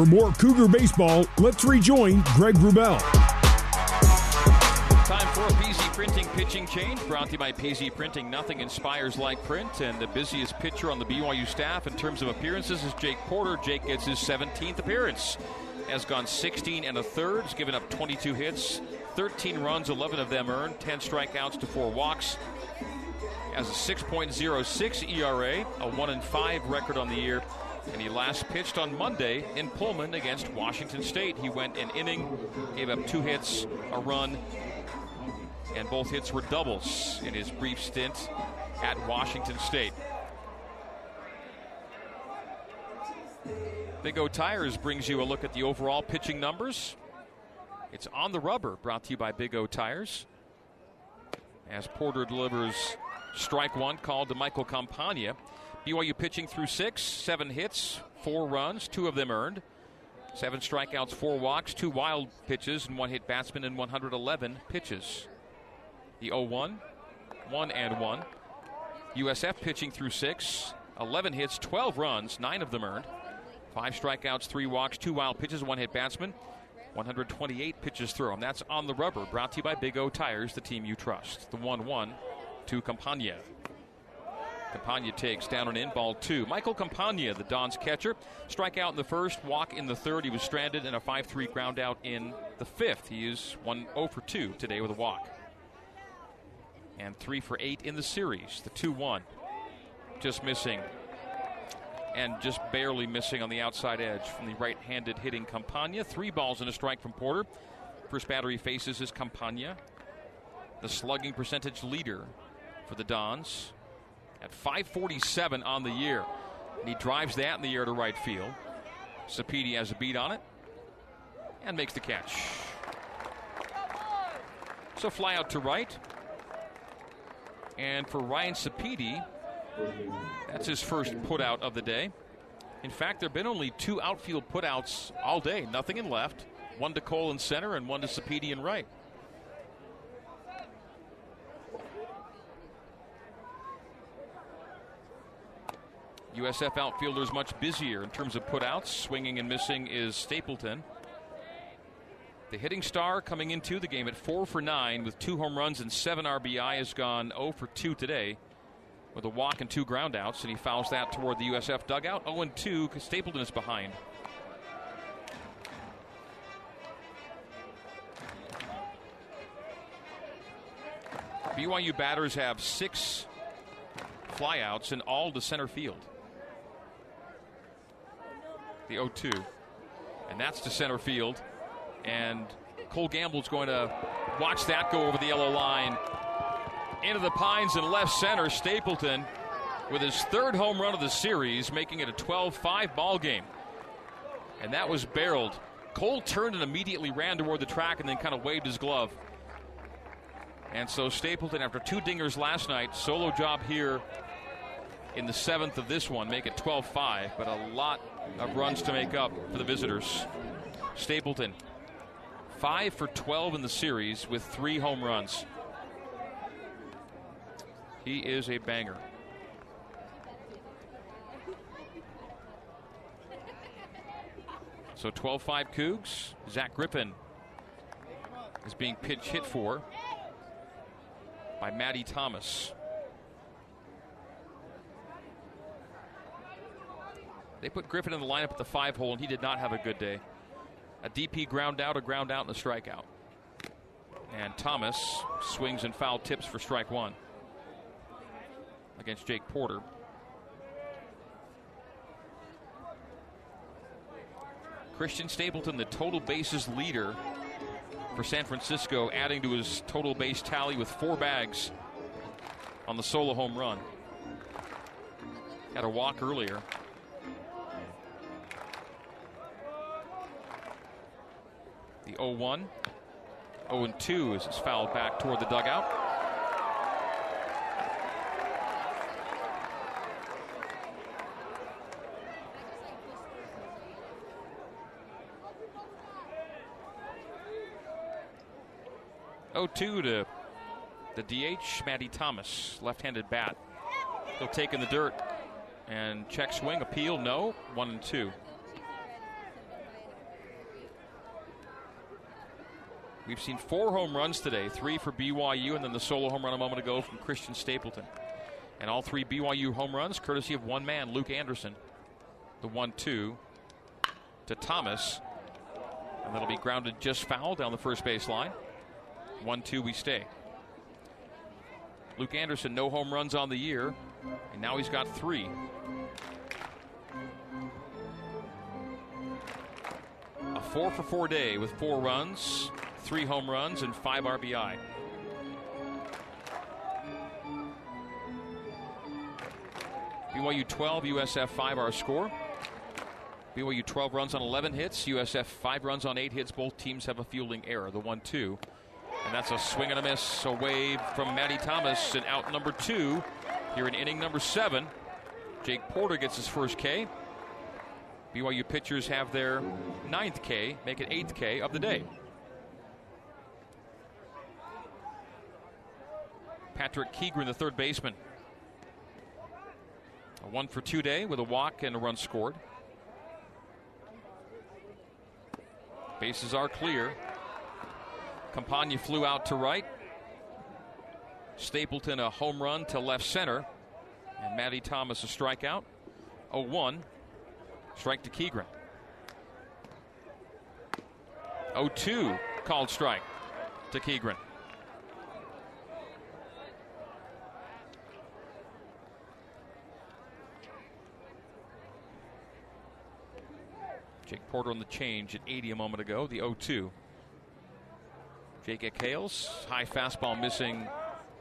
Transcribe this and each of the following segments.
For more Cougar baseball, let's rejoin Greg Wrubell. Time for a PZ Printing pitching change. Brought to you by PZ Printing. Nothing inspires like print. And the busiest pitcher on the BYU staff in terms of appearances is Jake Porter. Jake gets his 17th appearance. Has gone 16 and a third. Has given up 22 hits, 13 runs, 11 of them earned, 10 strikeouts to four walks. Has a 6.06 ERA, a 1 and 5 record on the year. And he last pitched on Monday in Pullman against Washington State. He went an inning, gave up two hits, a run, and both hits were doubles in his brief stint at Washington State. Big O Tires brings you a look at the overall pitching numbers. It's on the rubber, brought to you by Big O Tires. As Porter delivers strike one, called to Michael Campagna. BYU pitching through six, seven hits, four runs, two of them earned. Seven strikeouts, four walks, two wild pitches, and one hit batsman in 111 pitches. The 0 1, 1 and 1. USF pitching through six, 11 hits, 12 runs, nine of them earned. Five strikeouts, three walks, two wild pitches, one hit batsman. 128 pitches thrown. That's on the rubber. Brought to you by Big O Tires, the team you trust. The 1 1 to Campagna. Campagna takes down an in, ball two. Michael Campagna, the Dons catcher, strikeout in the first, walk in the third. He was stranded and a 5 3 ground out in the fifth. He is 1 0 for 2 today with a walk. And 3 for 8 in the series. The 2 1. Just missing. And just barely missing on the outside edge from the right handed hitting Campagna. Three balls and a strike from Porter. First batter he faces is Campagna, the slugging percentage leader for the Dons at 547 on the year. And he drives that in the air to right field. Sapedi has a beat on it and makes the catch. So fly out to right. And for Ryan Sapedi, that's his first putout of the day. In fact, there have been only two outfield putouts all day, nothing in left. One to Cole in center and one to Sapedi in right. USF outfielders much busier in terms of putouts. Swinging and missing is Stapleton. The hitting star coming into the game at four for nine with two home runs and seven RBI has gone 0 for 2 today with a walk and two groundouts, and he fouls that toward the USF dugout. 0 and 2 because Stapleton is behind. BYU batters have six flyouts and all to center field the 0 2. And that's to center field. And Cole Gamble's going to watch that go over the yellow line. Into the pines in left center, Stapleton with his third home run of the series, making it a 12 5 ball game. And that was barreled. Cole turned and immediately ran toward the track and then kind of waved his glove. And so Stapleton, after two dingers last night, solo job here in the seventh of this one, make it 12 5, but a lot of runs to make up for the visitors. Stapleton, 5 for 12 in the series with three home runs. He is a banger. So 12 5 Cougs. Zach Griffin is being pitch hit for by Matty Thomas. They put Griffin in the lineup at the five hole, and he did not have a good day. A DP ground out, a ground out, and a strikeout. And Thomas swings and foul tips for strike one against Jake Porter. Christian Stapleton, the total bases leader for San Francisco, adding to his total base tally with four bags on the solo home run. Had a walk earlier. The 0 1. 0 2 is fouled back toward the dugout. Oh two to the DH, Matty Thomas, left-handed bat. He'll take in the dirt and check swing, appeal, no, one and two. We've seen four home runs today three for BYU, and then the solo home run a moment ago from Christian Stapleton. And all three BYU home runs, courtesy of one man, Luke Anderson. The 1 2 to Thomas. And that'll be grounded just foul down the first base line. 1 2, we stay. Luke Anderson, no home runs on the year, and now he's got three. A four for four day with four runs, three home runs, and five RBI. BYU 12, USF 5 our score. BYU 12 runs on 11 hits, USF 5 runs on 8 hits. Both teams have a fielding error, the 1 2. And that's a swing and a miss away from Matty Thomas and out number two here in inning number seven. Jake Porter gets his first K. BYU pitchers have their ninth K, make it eighth K of the day. Patrick Keegren, the third baseman. A one for two day with a walk and a run scored. Bases are clear. Campagna flew out to right. Stapleton a home run to left center. And Matty Thomas a strikeout. 0 1. Strike to Keegren. 0 2 called strike to Keegren. Jake Porter on the change at 80 a moment ago, the 0 2. Jake Hales, high fastball missing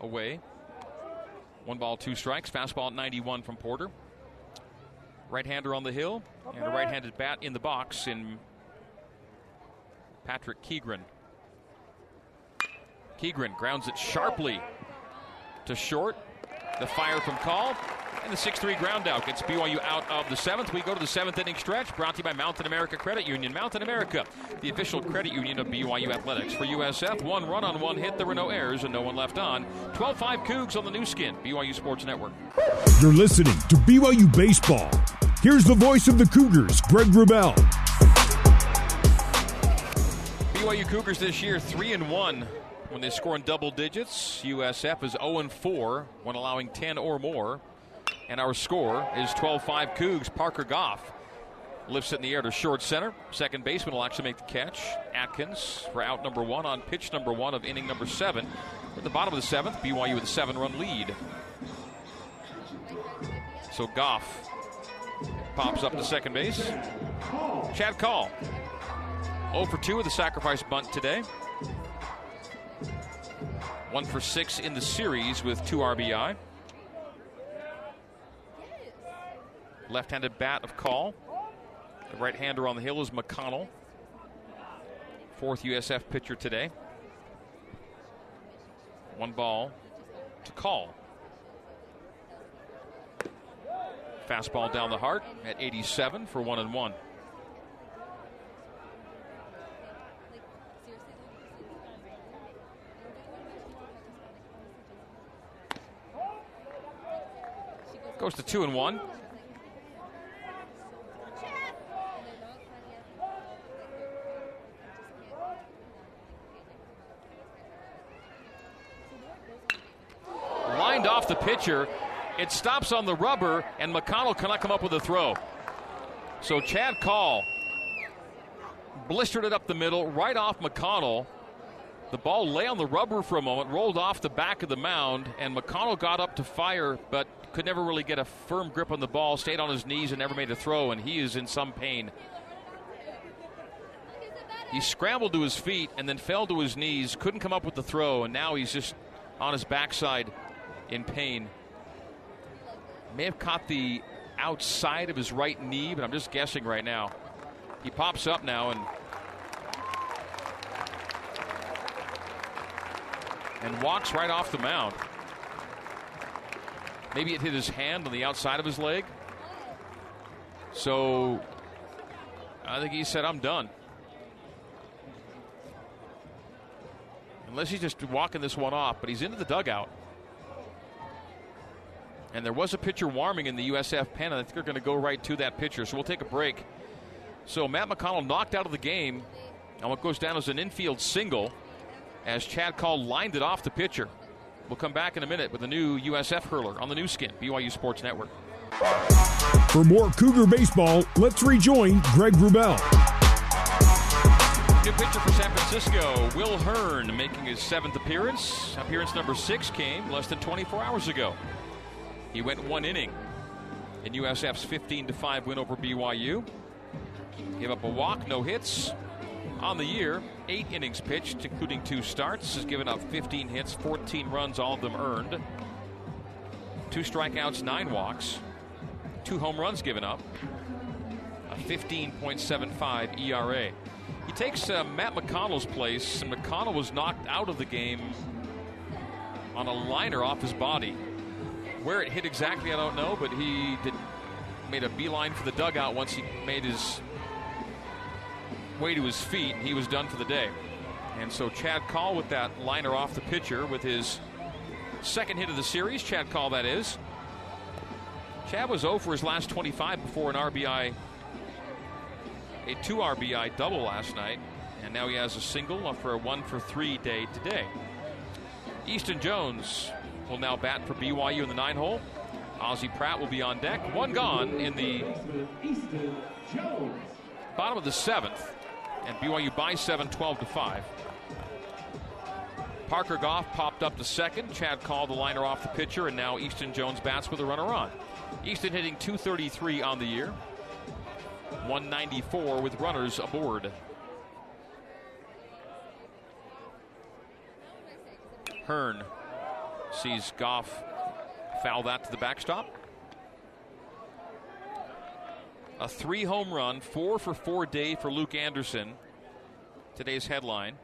away. One ball, two strikes. Fastball at 91 from Porter. Right hander on the hill, and a right handed bat in the box in Patrick Keegren. Keegren grounds it sharply to short. The fire from Call, and the 6 3 ground out gets BYU out of the seventh. We go to the seventh inning stretch brought to you by Mountain America Credit Union. Mountain America, the official credit union of BYU Athletics. For USF, one run on one hit. There were no errors and no one left on. 12 5 Cougs on the Nu Skin, BYU Sports Network. You're listening to BYU Baseball. Here's the voice of the Cougars, Greg Wrubell. BYU Cougars this year, 3 and 1 when they score in double digits. USF is 0 and 4 when allowing 10 or more. And our score is 12 5 Cougs. Parker Goff lifts it in the air to short center. Second baseman will actually make the catch. Atkins for out number one on pitch number one of inning number seven. At the bottom of the seventh, BYU with a seven run lead. So Goff pops up to second base. Chad Call 0 for 2 with a sacrifice bunt today. 1 for 6 in the series with 2 RBI. Left handed bat of call. The right hander on the hill is McConnell. Fourth USF pitcher today. One ball to call. Fastball down the heart at 87 for one and one. Goes to two and one. Lined off the pitcher. It stops on the rubber, and McConnell cannot come up with a throw. So Chad Call blistered it up the middle, right off McConnell. The ball lay on the rubber for a moment, rolled off the back of the mound, and McConnell got up to fire, but could never really get a firm grip on the ball, stayed on his knees, and never made a throw, and he is in some pain. He scrambled to his feet and then fell to his knees, couldn't come up with the throw, and now he's just on his backside in pain. May have caught the outside of his right knee, but I'm just guessing right now. He pops up now and and walks right off the mound. Maybe it hit his hand on the outside of his leg. So I think he said, I'm done. Unless he's just walking this one off, but he's into the dugout. And there was a pitcher warming in the USF pen, and I think they're going to go right to that pitcher. So we'll take a break. So Matt McConnell knocked out of the game on what goes down as an infield single. as Chad Call lined it off the pitcher. We'll come back in a minute with a new USF hurler on the Nu Skin, BYU Sports Network. For more Cougar baseball, let's rejoin Greg Wrubell. New pitcher for San Francisco, Will Hearn, making his seventh appearance. Appearance number six came less than 24 hours ago. He went one inning in USF's 15 5 win over BYU. Gave up a walk, no hits. On the year, eight innings pitched, including two starts. Has given up 15 hits, 14 runs, all of them earned. Two strikeouts, nine walks, two home runs given up, a 15.75 ERA. He takes uh, Matt McConnell's place, and McConnell was knocked out of the game on a liner off his body. Where it hit exactly, I don't know, but he did made a beeline for the dugout once he made his way to his feet. He was done for the day. And so Chad Call with that liner off the pitcher with his second hit of the series. Chad Call, that is. Chad was 0 for his last 25 before an RBI, a two RBI double last night. And now he has a single for a one for three day today. Easton Jones will now bat for BYU in the nine hole. Ozzie Pratt will be on deck. One gone in the bottom of the seventh and BYU by 7, 12 to 5. Parker Goff popped up to second. Chad called the liner off the pitcher, and now Easton Jones bats with a runner on. Easton hitting 233 on the year, 194 with runners aboard. Hearn sees Goff foul that to the backstop. A three home run, four for four day for Luke Anderson. Today's headline.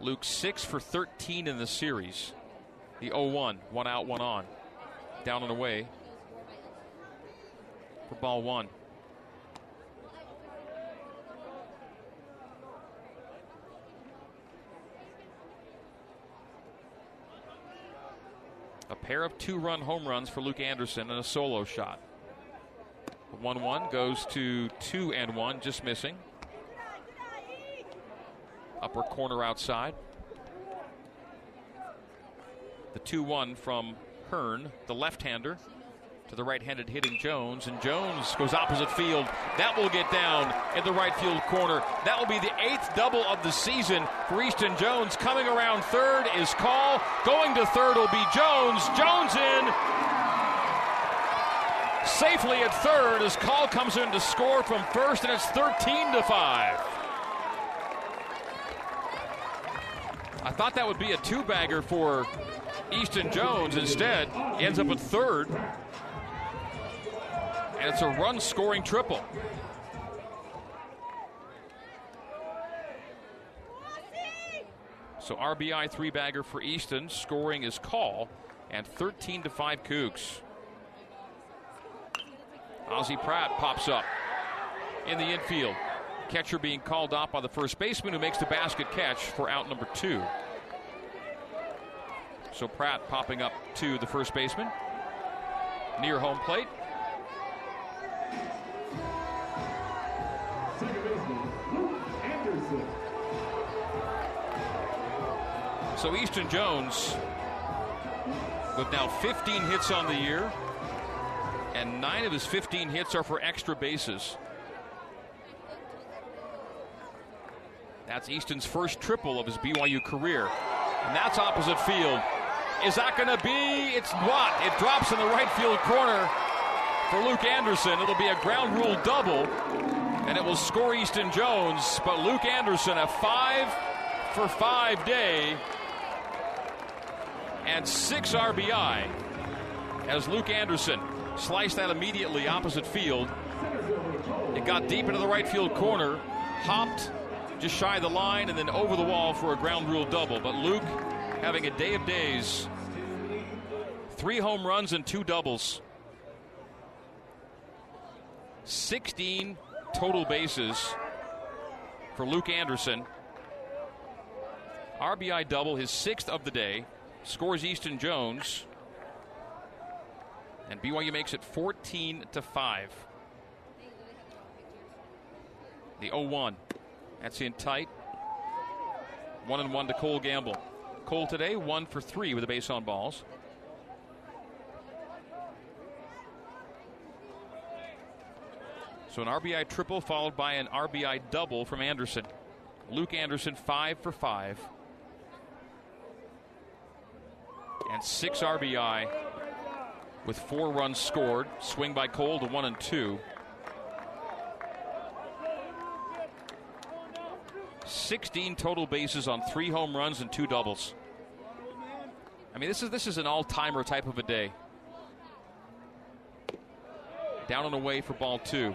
Luke six for 13 in the series. The 0 1, one out, one on. Down and away for ball one. A pair of two run home runs for Luke Anderson and a solo shot. 1 1 goes to 2 and 1, just missing. Upper corner outside. The 2 1 from Hearn, the left hander, to the right handed hitting Jones. And Jones goes opposite field. That will get down in the right field corner. That will be the eighth double of the season for Easton Jones. Coming around third is Call. Going to third will be Jones. Jones in safely at third as Call comes in to score from first, and it's 13 to 5. I thought that would be a two bagger for Easton Jones. Instead, he ends up at third. It's a run scoring triple. So RBI three bagger for Easton. Scoring is call. And 13 to 5 Cougs. Ozzie Pratt pops up in the infield. Catcher being called out by the first baseman who makes the basket catch for out number two. So Pratt popping up to the first baseman near home plate. So Easton Jones with now 15 hits on the year, and nine of his 15 hits are for extra bases. That's Easton's first triple of his BYU career. And that's opposite field. Is that going to be? It's what? It drops in the right field corner for Luke Anderson. It'll be a ground rule double, and it will score Easton Jones. But Luke Anderson, a five for five day, and six RBI as Luke Anderson sliced that immediately opposite field. It got deep into the right field corner, hopped just shy of the line, and then over the wall for a ground rule double. But Luke having a day of days. Three home runs and two doubles. 16 total bases for Luke Anderson. RBI double, his sixth of the day. Scores Easton Jones. And BYU makes it 14 to 5. The 0 1. That's in tight. One and one to Cole Gamble. Cole today, one for three with a base on balls. So an RBI triple followed by an RBI double from Anderson. Luke Anderson, five for five. And six RBI with four runs scored. Swing by Cole to one and two. 16 total bases on three home runs and two doubles. I mean, this is this is an all-timer type of a day. Down and away for ball two.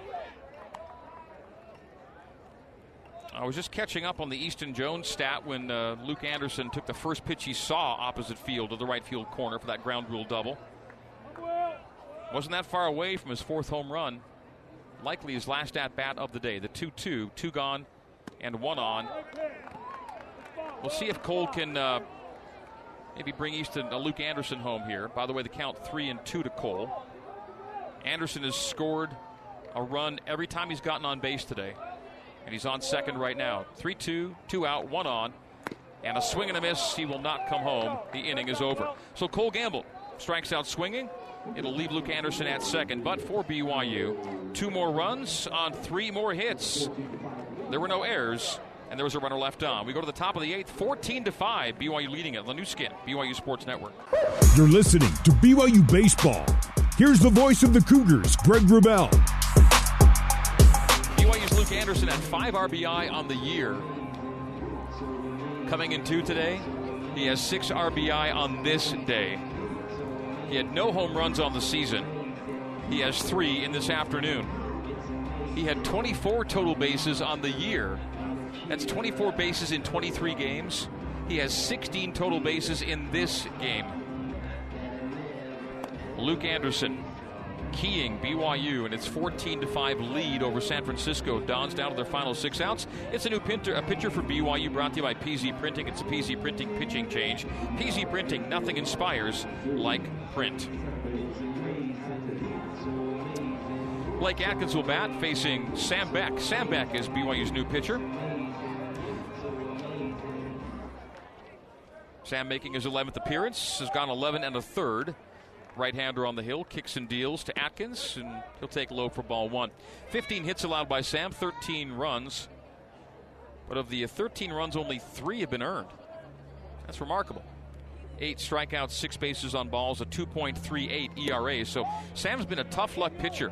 I was just catching up on the Easton Jones stat when uh, Luke Anderson took the first pitch he saw opposite field to the right field corner for that ground rule double. Wasn't that far away from his fourth home run. Likely his last at bat of the day. The 2 2, two gone and one on. We'll see if Cole can uh, maybe bring Easton uh, Luke Anderson home here. By the way, the count three and two to Cole. Anderson has scored a run every time he's gotten on base today. And he's on second right now. 3 2, two out, one on. And a swing and a miss. He will not come home. The inning is over. So Cole Gamble strikes out swinging. It'll leave Luke Anderson at second. But for BYU, two more runs on three more hits. There were no errors, and there was a runner left on. We go to the top of the eighth, 14 to 5. BYU leading it. The Nu Skin, BYU Sports Network. You're listening to BYU Baseball. Here's the voice of the Cougars, Greg Wrubell. BYU's Luke Anderson at five RBI on the year. Coming in two today, he has six RBI on this day. He had no home runs on the season. He has three in this afternoon. He had 24 total bases on the year. That's 24 bases in 23 games. He has 16 total bases in this game. Luke Anderson keying BYU and its 14 to 5 lead over San Francisco. Dons down to their final six outs. It's a new pinter, a pitcher for BYU brought to you by PZ Printing. It's a PZ Printing pitching change. PZ Printing, nothing inspires like print. Blake Atkins will bat facing Sam Beck. Sam Beck is BYU's new pitcher. Sam making his 11th appearance has gone 11 and a third. Right hander on the hill, kicks and deals to Atkins, and he'll take low for ball one. 15 hits allowed by Sam, 13 runs. But of the 13 runs, only three have been earned. That's remarkable. Eight strikeouts, six bases on balls, a 2.38 ERA. So Sam's been a tough luck pitcher.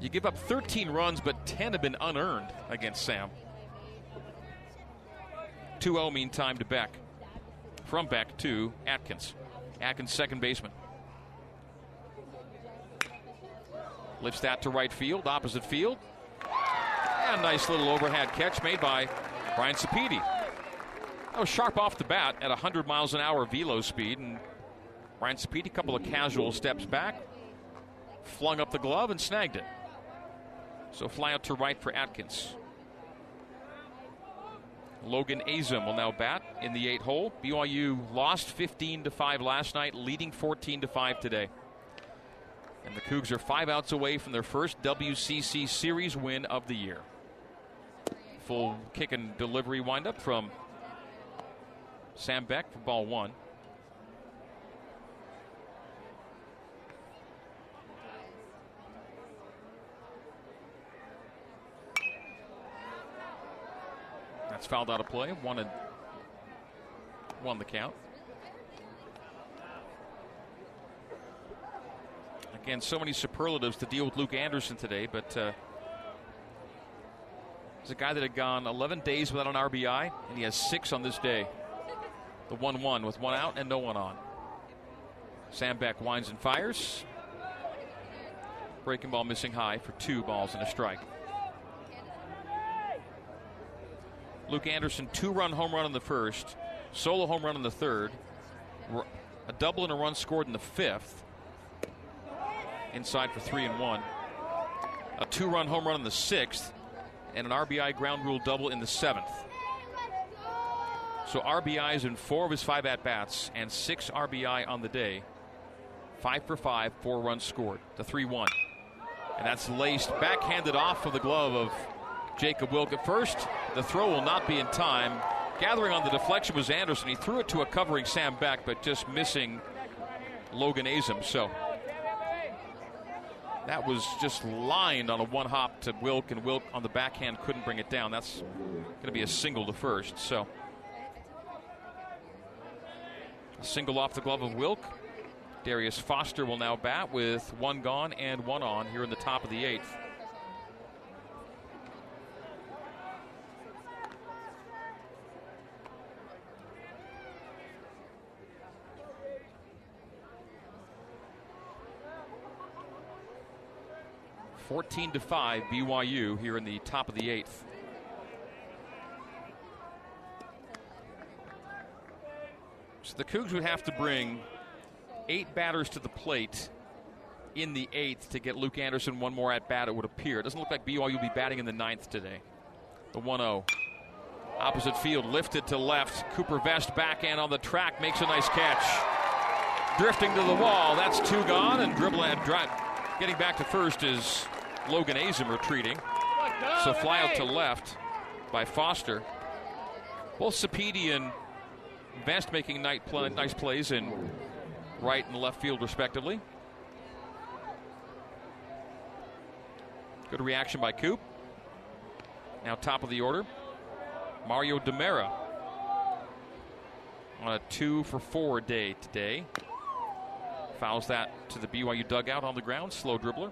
You give up 13 runs, but 10 have been unearned against Sam. 2 0 meantime to Beck. From Beck to Atkins. Atkins, second baseman. Lifts that to right field, opposite field. And nice little overhead catch made by Brian Sapedi. That was sharp off the bat at 100 miles an hour velo speed. And Brian Sapedi, a couple of casual steps back, flung up the glove and snagged it. So fly out to right for Atkins. Logan Azum will now bat in the eight hole. BYU lost 15 to 5 last night, leading 14 to 5 today. And the Cougs are five outs away from their first WCC series win of the year. Full kick and delivery windup from Sam Beck for ball one. That's fouled out of play. Wanted won the count. Again, so many superlatives to deal with Luke Anderson today, but uh, he's a guy that had gone 11 days without an RBI, and he has six on this day. The 1 1 with one out and no one on. Sam Beck winds and fires. Breaking ball missing high for two balls and a strike. Luke Anderson, two run home run in the first, solo home run in the third, a double and a run scored in the fifth. Inside for three and one. A two run home run in the sixth, and an RBI ground rule double in the seventh. So RBIs in four of his five at bats and six RBI on the day. Five for five, four runs scored. The 3 1. And that's laced, backhanded off of the glove of Jacob Wilk at first. The throw will not be in time. gathering on the deflection was Anderson. He threw it to a covering Sam Beck, but just missing Logan Azum. So that was just lined on a one hop to Wilk, and Wilk on the backhand couldn't bring it down. That's going to be a single to first. So a single off the glove of Wilk. Darius Foster will now bat with one gone and one on here in the top of the eighth. Fourteen to five, BYU here in the top of the eighth. So the Cougs would have to bring eight batters to the plate in the eighth to get Luke Anderson one more at bat, it would appear. It doesn't look like BYU will be batting in the ninth today. The 1 0. Opposite field, lifted to left. Cooper Vest backhand on the track, makes a nice catch. Drifting to the wall, that's two gone, and dribbling and. Getting back to first is Logan Azum retreating. So fly out to left by Foster. Both Sapedi and Vest making nice plays in right and left field, respectively. Good reaction by Coop. Now, top of the order, Mario Demera on a two for four day today. Fouls that to the BYU dugout on the ground. Slow dribbler.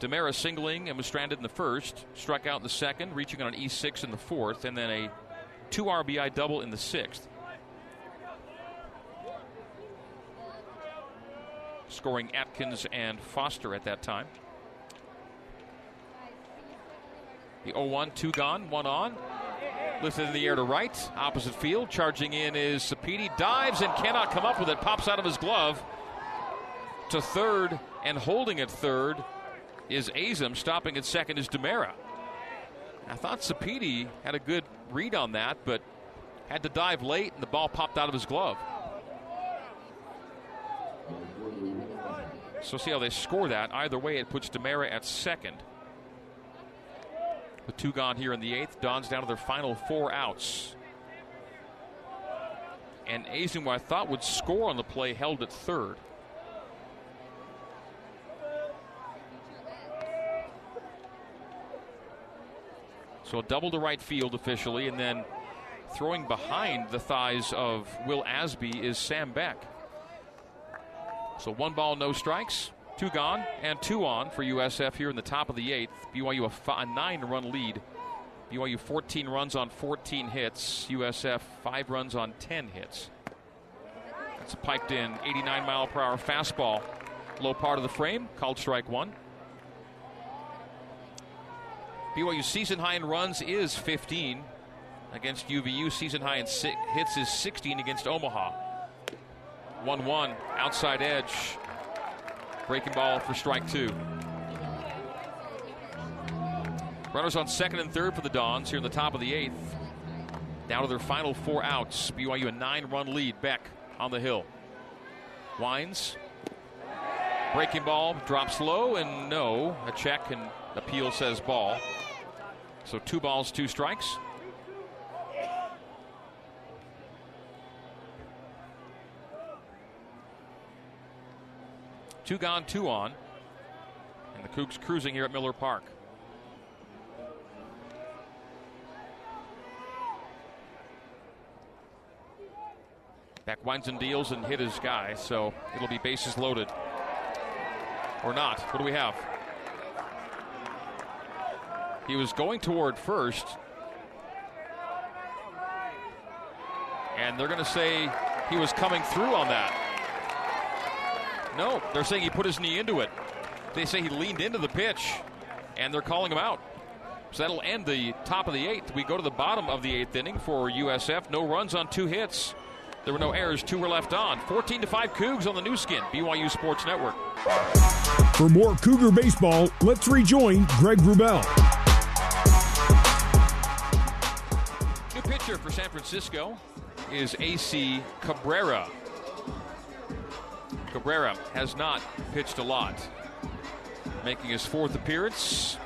Demera singling and was stranded in the first, struck out in the second, reaching on an E6 in the fourth, and then a two RBI double in the sixth. scoring Atkins and Foster at that time. The 0 1, two gone, one on. Lifted in the air to right, opposite field. Charging in is Sapedi. Dives and cannot come up with it. Pops out of his glove to third and holding at third is Azum. Stopping at second is Demera. I thought Sapedi had a good read on that, but had to dive late and the ball popped out of his glove. So see how they score that. Either way, it puts Demera at second. With two gone here in the eighth, Don's down to their final four outs. And Azum, I thought would score on the play, held at third. So double to right field officially, and then throwing behind the thighs of Will Asby is Sam Beck. So one ball, no strikes, two gone, and two on for USF here in the top of the eighth. BYU a, a nine run lead. BYU 14 runs on 14 hits. USF five runs on 10 hits. That's piped in 89 mile per hour fastball. Low part of the frame, called strike one. BYU season high in runs is 15 against UVU. Season high in hits is 16 against Omaha. 1 1, outside edge. Breaking ball for strike two. Runners on second and third for the Dons here in the top of the eighth. Down to their final four outs. BYU a nine run lead. Beck on the hill. Wines. Breaking ball drops low and no. A check and appeal says ball. So two balls, two strikes. Two gone, two on. And the Cougs cruising here at Miller Park. Beck winds and deals and hit his guy, so it'll be bases loaded. Or not. What do we have? He was going toward first. And they're going to say he was coming through on that. No, they're saying he put his knee into it. They say he leaned into the pitch, and they're calling him out. So that'll end the top of the eighth. We go to the bottom of the eighth inning for USF. No runs on two hits. There were no errors. Two were left on. 14 to 5 Cougs on the Nu Skin, BYU Sports Network. For more Cougar baseball, let's rejoin Greg Wrubell. Pitcher for San Francisco is AC Cabrera. Cabrera has not pitched a lot. Making his fourth appearance,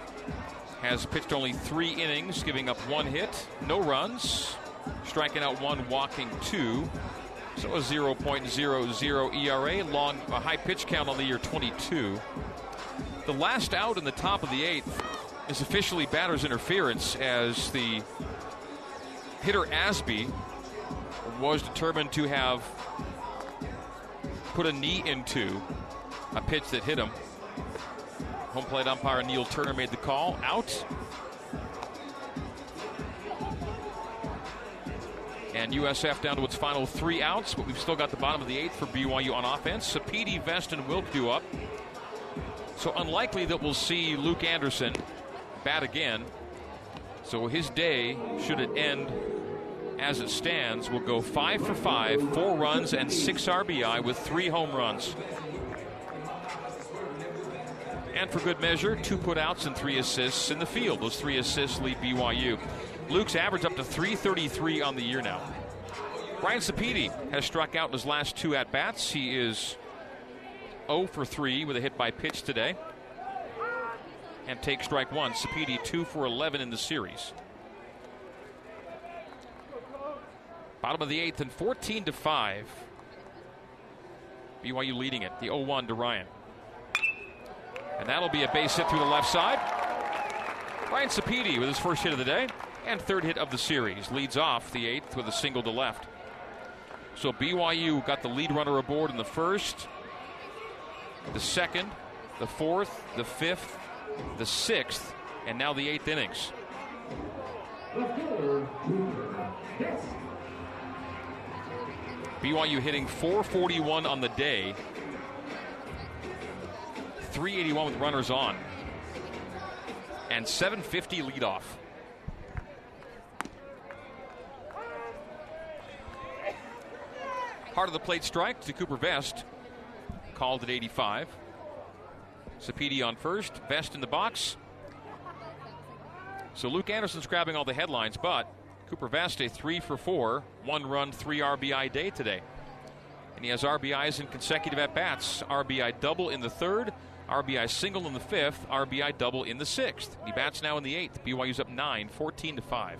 has pitched only three innings, giving up one hit, no runs, striking out one, walking two. So a 0.00 ERA, long a high pitch count on the year 22. The last out in the top of the eighth is officially batter's interference as the hitter Asby was determined to have put a knee into a pitch that hit him. Home plate umpire Neil Turner made the call. Out. And USF down to its final three outs, but we've still got the bottom of the eighth for BYU on offense. Sapedi, Vest, and Wilk do up. So unlikely that we'll see Luke Anderson bat again. So his day, should it end as it stands, will go five for five, four runs and six RBI with three home runs. And for good measure, two putouts and three assists in the field. Those three assists lead BYU. Luke's average up to 333 on the year now. Brian Sapedi has struck out in his last two at bats. He is 0 for 3 with a hit by pitch today. And take strike one. Sapedi 2 for 11 in the series. Bottom of the eighth and 14 to 5. BYU leading it. The 0 1 to Ryan. And that'll be a base hit through the left side. Ryan Sapedi with his first hit of the day and third hit of the series. Leads off the eighth with a single to left. So BYU got the lead runner aboard in the first, the second, the fourth, the fifth, the sixth, and now the eighth innings. BYU hitting 441 on the day, 381 with runners on, and 750 leadoff. Heart of the plate strike to Cooper Vest, called at 85. Sapedi on first, Vest in the box. So Luke Anderson's grabbing all the headlines, but Cooper Vest a three for four, one run, three RBI day today. And he has RBIs in consecutive at bats. RBI double in the third, RBI single in the fifth, RBI double in the sixth. He bats now in the eighth. BYU's up nine, 14 to 5.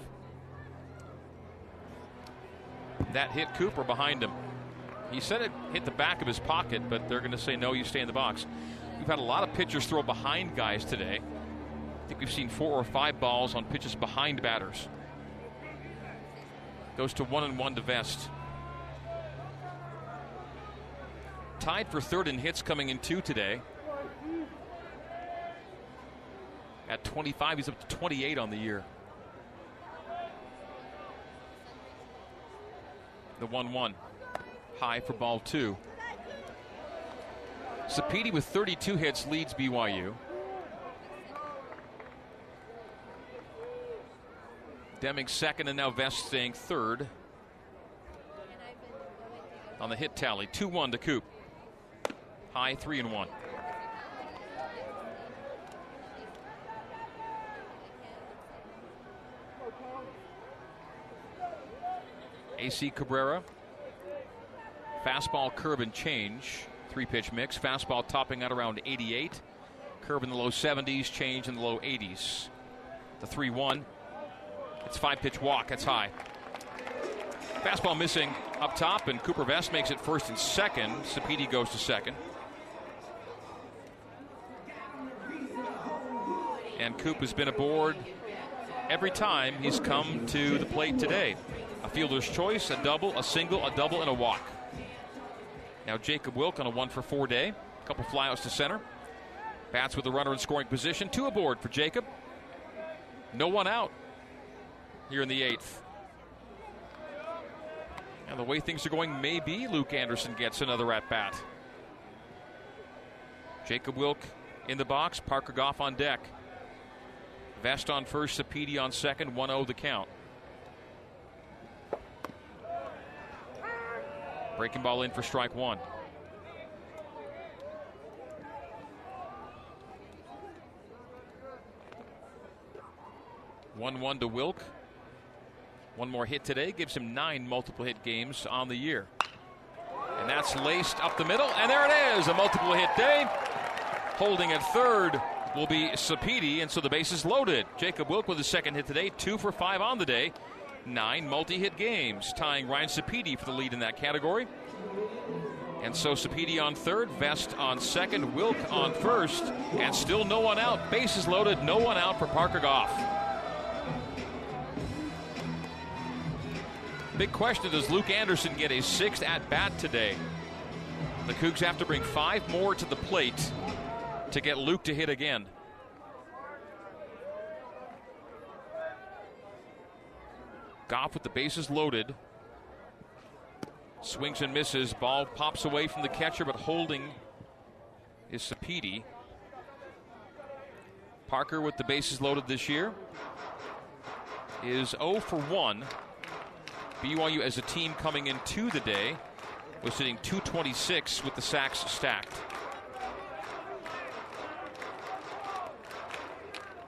That hit Cooper behind him. He said it hit the back of his pocket, but they're going to say no, you stay in the box. We've had a lot of pitchers throw behind guys today. I think we've seen four or five balls on pitches behind batters. Goes to one and one to Vest. Tied for third in hits coming in two today. At 25, he's up to 28 on the year. The 1 1. High for ball two. Sapedi with 32 hits leads BYU. Deming second, and now Vest staying third on the hit tally. 2 1 to Coop. High 3 and 1. AC Cabrera. Fastball, curve, and change. Three pitch mix. Fastball topping out around 88. Curve in the low 70s, change in the low 80s. The 3 1. It's five pitch walk. That's high. Fastball missing up top, and Cooper Vest makes it first and second. Sapedi goes to second. And Coop has been aboard every time he's come to the plate today. A fielder's choice, a double, a single, a double, and a walk. Now Jacob Wilk on a one for four day. A couple flyouts to center. Bats with the runner in scoring position. Two aboard for Jacob. No one out here in the eighth. And the way things are going, maybe Luke Anderson gets another at bat. Jacob Wilk in the box, Parker Goff on deck. Vest on first, Sapedi on second, 1 0 the count. Breaking ball in for strike one. One one to Wilk. One more hit today gives him nine multiple hit games on the year. And that's laced up the middle, and there it is, a multiple hit day. Holding at third will be Sapedi, and so the base is loaded. Jacob Wilk with his second hit today, two for five on the day. nine multi hit games, tying Ryan Sapedi for the lead in that category. And so Sapedi on third, Vest on second, Wilk on first, and still no one out. Bases loaded, no one out for Parker Goff. Big question does Luke Anderson get a sixth at bat today? The Cougs have to bring five more to the plate to get Luke to hit again. Goff with the bases loaded. Swings and misses. Ball pops away from the catcher, but holding is Sapedi. Parker with the bases loaded this year is 0 for 1. BYU as a team coming into the day was sitting 226 with the sacks stacked.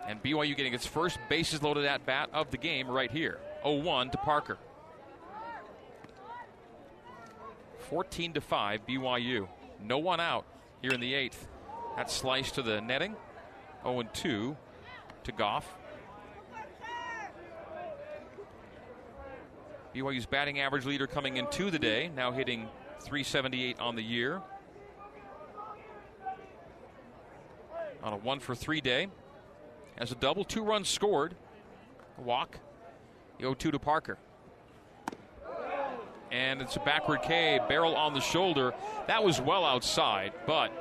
And BYU getting its first bases loaded at bat of the game right here. 0 1 to Parker. 14 to 5 BYU. No one out here in the eighth. That slice to the netting. 0 2 to Goff. BYU's batting average leader coming into the day, now hitting 378 on the year. On a one for three day. Has a double, two runs scored. A walk. The 0 2 to Parker and it's a backward K, barrel on the shoulder. That was well outside, but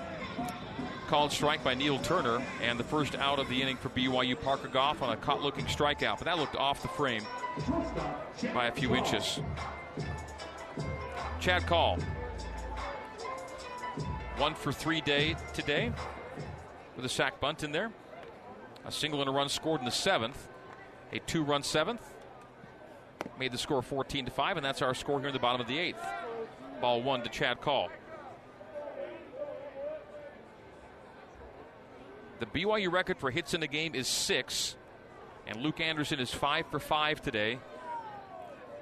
called strike by Neil Turner, and the first out of the inning for BYU. Parker Goff on a caught looking strikeout, but that looked off the frame by a few inches. Chad Call. One for three day today with a sac bunt in there. A single and a run scored in the seventh. A two run seventh made the score 14 to 5, and that's our score here in the bottom of the eighth. Ball one to Chad Call. The BYU record for hits in the game is six, and Luke Anderson is five for five today.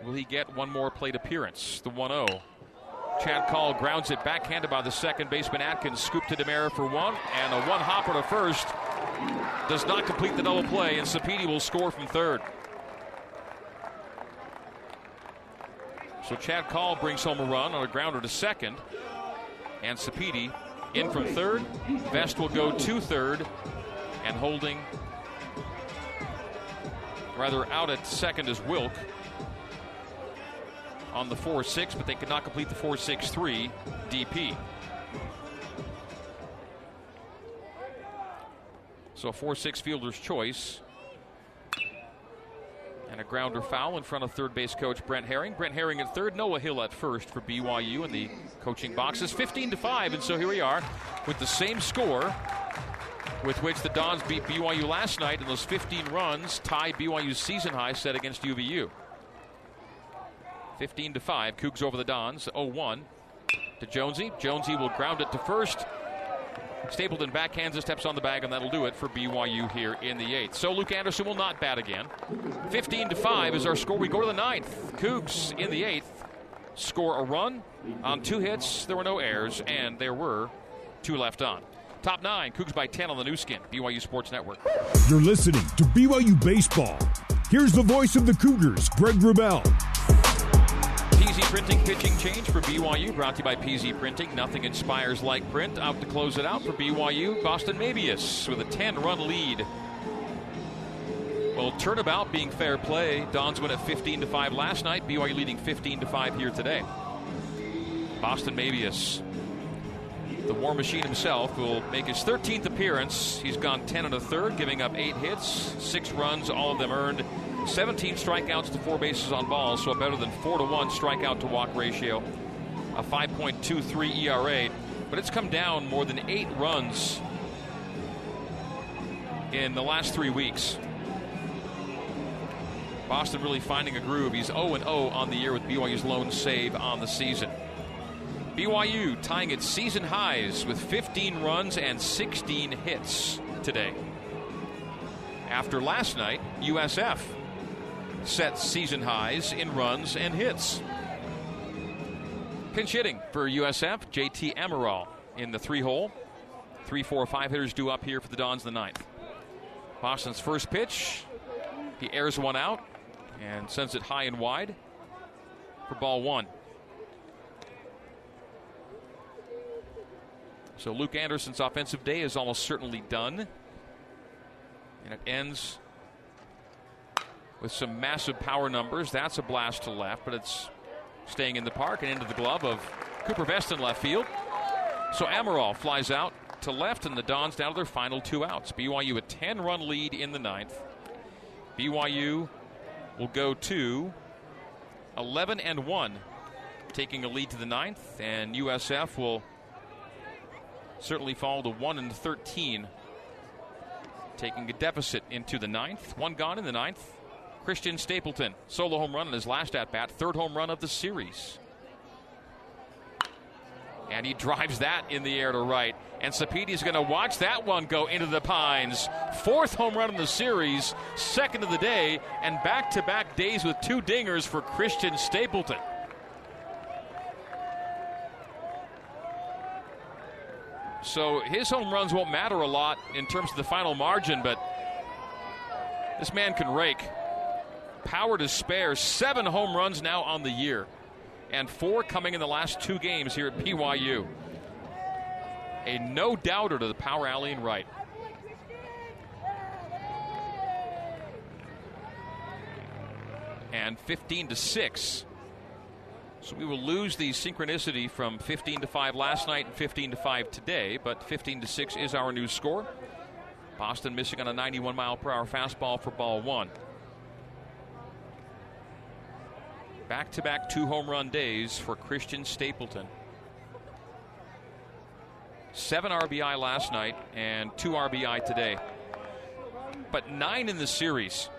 Will he get one more plate appearance? The 1 0. Chad Call grounds it backhanded by the second baseman Atkins. Scoop to Demera for one, and a one hopper to first. Does not complete the double play, and Sapedi will score from third. So Chad Call brings home a run on a grounder to second. And Sapedi in from third. Vest will go to third. And holding, rather out at second is Wilk on the 4 6, but they could not complete the 4 6 3 DP. So a 4 6 fielder's choice and a grounder foul in front of third base coach Brent Herring. Brent Herring at third, Noah Hill at first for BYU in the coaching boxes. 15 to 5, and so here we are with the same score with which the Dons beat BYU last night, and those 15 runs tie BYU's season high set against UVU. 15 to 5, Cougs over the Dons, 0 1 to Jonesy. Jonesy will ground it to first. Stapleton backhands the steps on the bag, and that'll do it for BYU here in the eighth. So Luke Anderson will not bat again. 15 to 5 is our score. We go to the ninth. Cougs in the eighth score a run on two hits. There were no errors, and there were two left on. Top nine, Cougs by 10 on the Nu Skin, BYU Sports Network. You're listening to BYU Baseball. Here's the voice of the Cougars, Greg Wrubell. PZ Printing pitching change for BYU, brought to you by PZ Printing. Nothing inspires like print. Out to close it out for BYU, Boston Mabius with a 10 run lead. Well, turnabout being fair play. Dons win at 15 to 5 last night. BYU leading 15 to 5 here today. Boston Mabius, the War Machine himself, will make his 13th appearance. He's gone 10 and a third, giving up eight hits, six runs, all of them earned. 17 strikeouts to four bases on balls, so a better than 4 to 1 strikeout to walk ratio. A 5.23 ERA, but it's come down more than eight runs in the last three weeks. Boston really finding a groove. He's 0 0 on the year with BYU's lone save on the season. BYU tying its season highs with 15 runs and 16 hits today. After last night, USF set season highs in runs and hits. Pinch hitting for USF, JT Amaral in the three hole. Three, four, five hitters due up here for the Dons in the ninth. Boston's first pitch, he airs one out. and sends it high and wide for ball one. So Luke Anderson's offensive day is almost certainly done. And it ends with some massive power numbers. That's a blast to left, but it's staying in the park and into the glove of Cooper Vest in left field. So Amaral flies out to left, and the Dons down to their final two outs. BYU a 10 run lead in the ninth. BYU will go to 11 and 1, taking a lead to the ninth, and USF will certainly fall to 1 and 13, taking a deficit into the ninth. One gone in the ninth. Christian Stapleton, solo home run in his last at bat, third home run of the series. And he drives that in the air to right. And Sapiti's going to watch that one go into the pines. Fourth home run in the series, second of the day, and back to back days with two dingers for Christian Stapleton. So his home runs won't matter a lot in terms of the final margin, but this man can rake. Power to spare. Seven home runs now on the year, and four coming in the last two games here at BYU. A no doubter to the power alley and right. And 15 to 6 so we will lose the synchronicity from 15 to 5 last night and 15 to 5 today, but 15 to 6 is our new score. Boston missing on a 91 mile per hour fastball for ball one. Back to back two home run days for Christian Stapleton. Seven RBI last night and two RBI today. But nine in the series.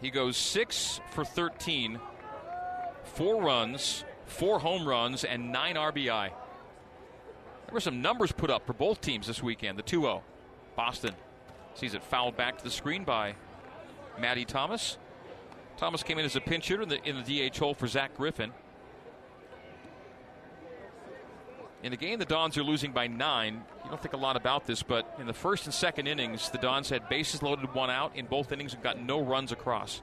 He goes six for 13 four runs, four home runs, and nine RBI. There were some numbers put up for both teams this weekend. The 2 0. Boston sees it fouled back to the screen by Matty Thomas. Thomas came in as a pinch hitter in the, in the DH hole for Zach Griffin. In the game, the Dons are losing by nine. You don't think a lot about this, but in the first and second innings, the Dons had bases loaded, one out in both innings, and got no runs across.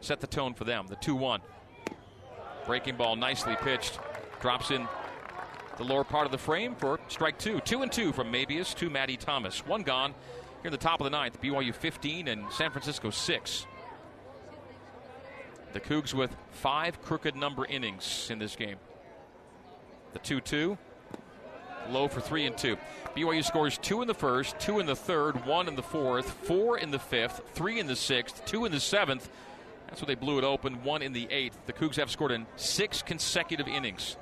Set the tone for them. The 2 1. Breaking ball nicely pitched. Drops in the lower part of the frame for strike two. Two and two from Mabius to Matty Thomas. One gone here in the top of the ninth. BYU 15 and San Francisco 6. The Cougs with five crooked number innings in this game. The 2 2. Low for three and two. BYU scores two in the first, two in the third, one in the fourth, four in the fifth, three in the sixth, two in the seventh, that's what they blew it open. One in the eighth. The Cougs have scored in six consecutive innings.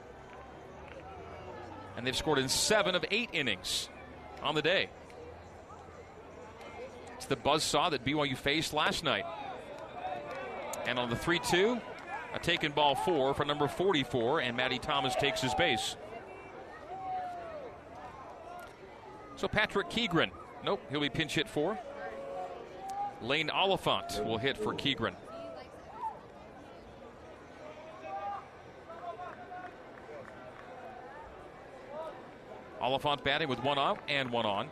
And they've scored in seven of eight innings on the day. It's the buzz saw that BYU faced last night. And on the 3 2, a taken ball four for number 44, and Matty Thomas takes his base. So Patrick Keegren, nope, he'll be pinch hit for. Lane Oliphant will hit for Keegren. Oliphant batting with one out and one on.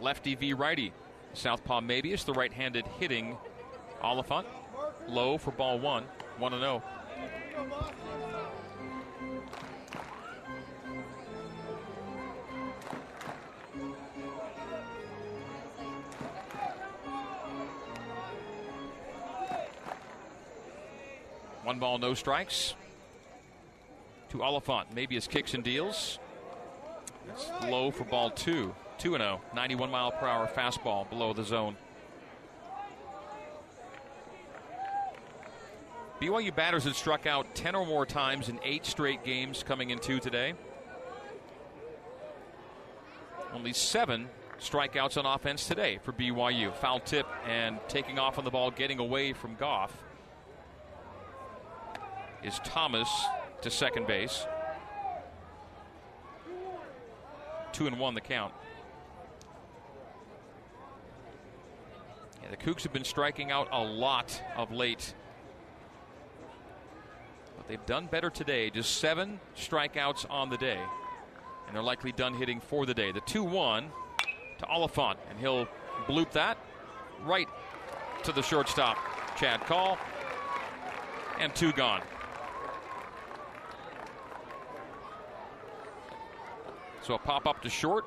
Lefty v righty. Southpaw Mabius, the right handed hitting Oliphant. Low for ball one. 1 0. One ball, no strikes to Oliphant. Mabius kicks and deals. It's low for ball two. 2 0. 91 mile per hour fastball below the zone. BYU batters had struck out 10 or more times in eight straight games coming into today. Only seven strikeouts on offense today for BYU. Foul tip and taking off on the ball, getting away from Goff is Thomas to second base. Two and one the count. Yeah, the Cougs have been striking out a lot of late. But they've done better today. Just seven strikeouts on the day. And they're likely done hitting for the day. The 2 1 to Oliphant, and he'll bloop that right to the shortstop, Chad Call, and two gone. So a pop up to short.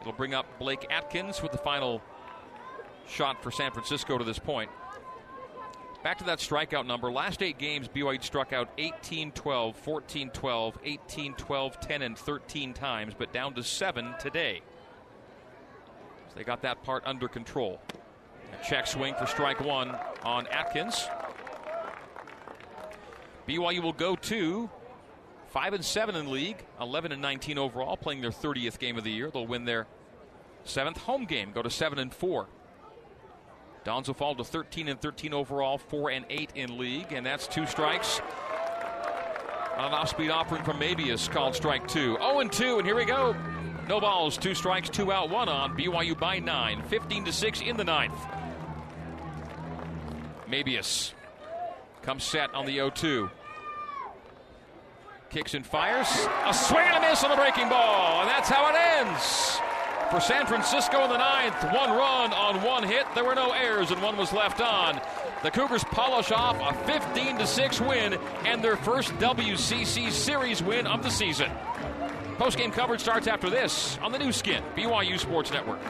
It'll bring up Blake Atkins with the final shot for San Francisco to this point. Back to that strikeout number. Last eight games, BYU struck out 18 12, 14 12, 18 12, 10, and 13 times, but down to seven today. So they got that part under control. A check swing for strike one on Atkins. BYU will go to 5 and 7 in league, 11 and 19 overall, playing their 30th game of the year. They'll win their seventh home game, go to 7 and 4. Dons will fall to 13 and 13 overall, 4 and 8 in league, and that's two strikes. On an off speed offering from Mabius called strike two. 0 and 2, and here we go. No balls, two strikes, two out, one on. BYU by nine, 15 to 6 in the ninth. Mabius comes set on the 0 2. Kicks and fires. A swing and a miss on the breaking ball, and that's how it ends for San Francisco in the ninth. One run on one hit. There were no errors, and one was left on. The Cougars polish off a 15 6 win and their first WCC series win of the season. Post game coverage starts after this on the Nu Skin, BYU Sports Network.